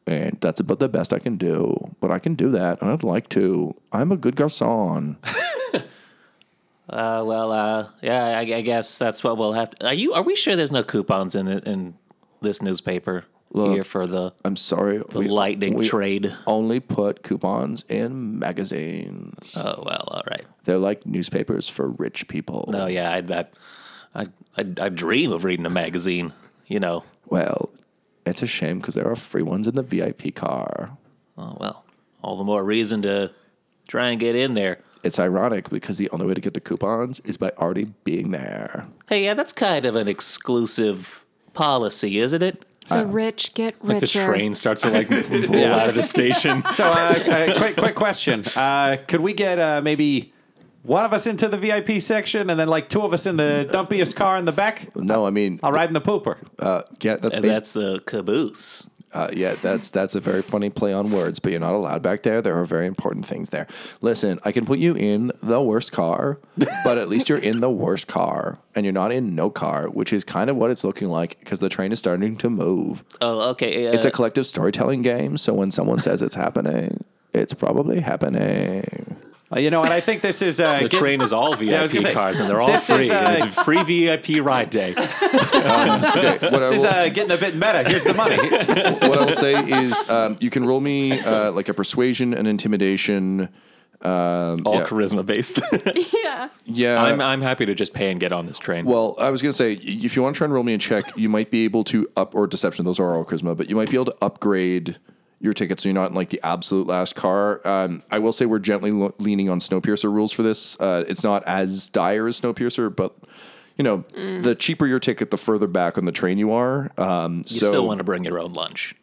And that's about the best I can do. But I can do that, and I'd like to. I'm a good garçon. Uh, well, uh, yeah, I, I guess that's what we'll have. To, are you? Are we sure there's no coupons in it in this newspaper here for the? I'm sorry. The lightning we trade. Only put coupons in magazines. Oh well, all right. They're like newspapers for rich people. No, yeah, I, I, I, I, I dream of reading a magazine. You know. Well, it's a shame because there are free ones in the VIP car. Oh well, all the more reason to try and get in there. It's ironic because the only way to get the coupons is by already being there. Hey, yeah, that's kind of an exclusive policy, isn't it? The rich get richer. Like the train starts to like pull Yeah. out of the station. So, uh, uh, quick, quick question: uh, Could we get uh, maybe one of us into the VIP section, and then like two of us in the dumpiest car in the back? No, I mean, I'll ride in the pooper. uh, yeah, that's and basi- that's the caboose. Uh, yeah, that's that's a very funny play on words, but you're not allowed back there. There are very important things there. Listen, I can put you in the worst car, but at least you're in the worst car, and you're not in no car, which is kind of what it's looking like because the train is starting to move. Oh, okay. Uh, it's a collective storytelling game, so when someone says it's happening, it's probably happening. Uh, you know what? I think this is uh, the get- train is all Yeah, I was VIP gonna say, cars, and they're all free. is, uh, it's a free VIP ride day. Okay, what I This is will- uh, getting a bit meta. Here's the money. what I will say is, um, you can roll me uh, like a persuasion and intimidation. Um, all yeah. charisma based. yeah. Yeah, I'm I'm happy to just pay and get on this train. Well, I was going to say, if you want to try and roll me a check, you might be able to up or deception. Those are all charisma, but you might be able to upgrade your ticket so you're not in like the absolute last car. Um, I will say we're gently lo- leaning on Snowpiercer rules for this. Uh, it's not as dire as Snowpiercer, but you know, the cheaper your ticket, the further back on the train you are. Um, you so still want to bring your own lunch.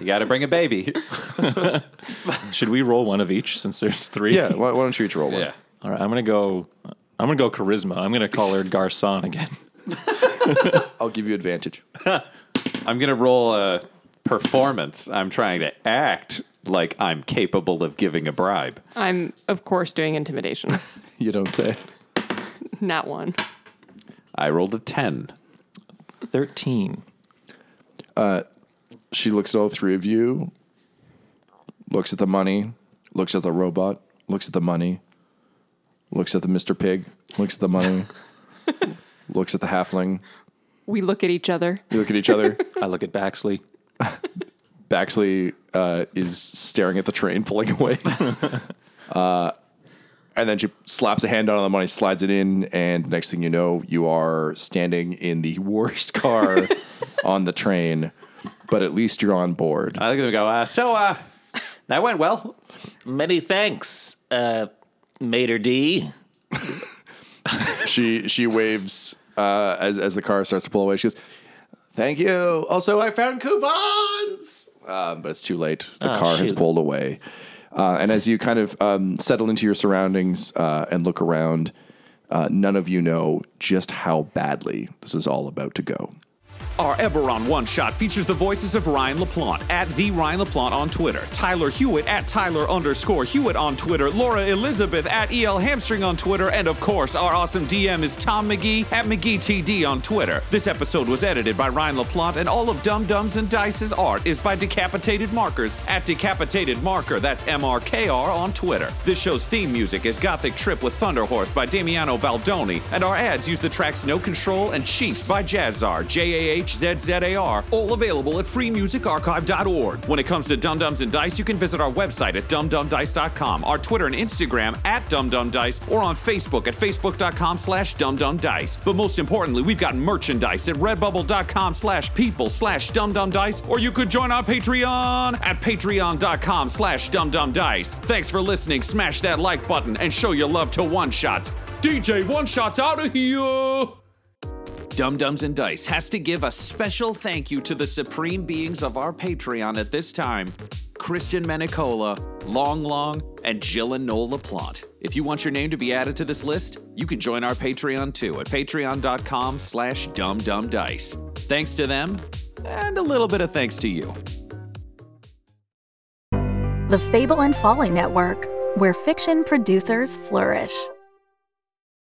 You got to bring a baby. Should we roll one of each since there's three? yeah, why, why don't you each roll one? Yeah. All right, I'm gonna go. I'm gonna go charisma. I'm gonna call her Garcon again. I'll give you advantage. I'm gonna roll a performance. I'm trying to act like I'm capable of giving a bribe. I'm, of course, doing intimidation. You don't say. Not one. I rolled a ten. Thirteen. Uh, she looks at all three of you, looks at the money, looks at the robot, looks at the money, looks at the Mr. Pig, looks at the money, looks at the halfling. We look at each other. You look at each other. I look at Baxley. Baxley uh, is staring at the train pulling away. uh, and then she slaps a hand down on the money, slides it in, and next thing you know, you are standing in the worst car on the train. But at least you're on board. I think at them go, uh, so uh, that went well. Many thanks, uh, Mater D. she she waves uh, as as the car starts to pull away. She goes, "Thank you." Also, I found coupons, um, but it's too late. The Oh, car has pulled away. Uh, and as you kind of um, settle into your surroundings uh, and look around, uh, none of you know just how badly this is all about to go. Our Eberron One Shot features the voices of Ryan LaPlante at the Ryan LaPlante on Twitter, Tyler Hewitt at Tyler underscore Hewitt on Twitter, Laura Elizabeth at EL Hamstring on Twitter, and of course, our awesome DM is Tom McGee at McGeeTD on Twitter. This episode was edited by Ryan LaPlante, and all of Dumb Dumbs and Dice's art is by Decapitated Markers at Decapitated Marker. That's M R K R on Twitter. This show's theme music is Gothic Trip with Thunder Horse by Damiano Baldoni, and our ads use the tracks No Control and Chiefs by Jahzzar, J A H Z Z A R, all available at freemusicarchive.org. When it comes to Dumb Dumbs and Dice, you can visit our website at dumbdumbdice.com, our Twitter and Instagram at dumbdumbdice, or on Facebook at facebook.com slash dumbdumbdice. But most importantly, we've got merchandise at redbubble.com slash people slash dumbdumbdice, or you could join our Patreon at patreon.com slash dumbdumbdice. Thanks for listening. Smash that like button and show your love to One Shots. DJ One Shots out of here! Dumb Dumbs and Dice has to give a special thank you to the supreme beings of our Patreon at this time Christian Menicola, Long Long, and Jill and Noel LaPlante. If you want your name to be added to this list, you can join our Patreon too at patreon.com slash dumbdumbdice. Thanks to them, and a little bit of thanks to you. The Fable and Folly Network, where fiction producers flourish.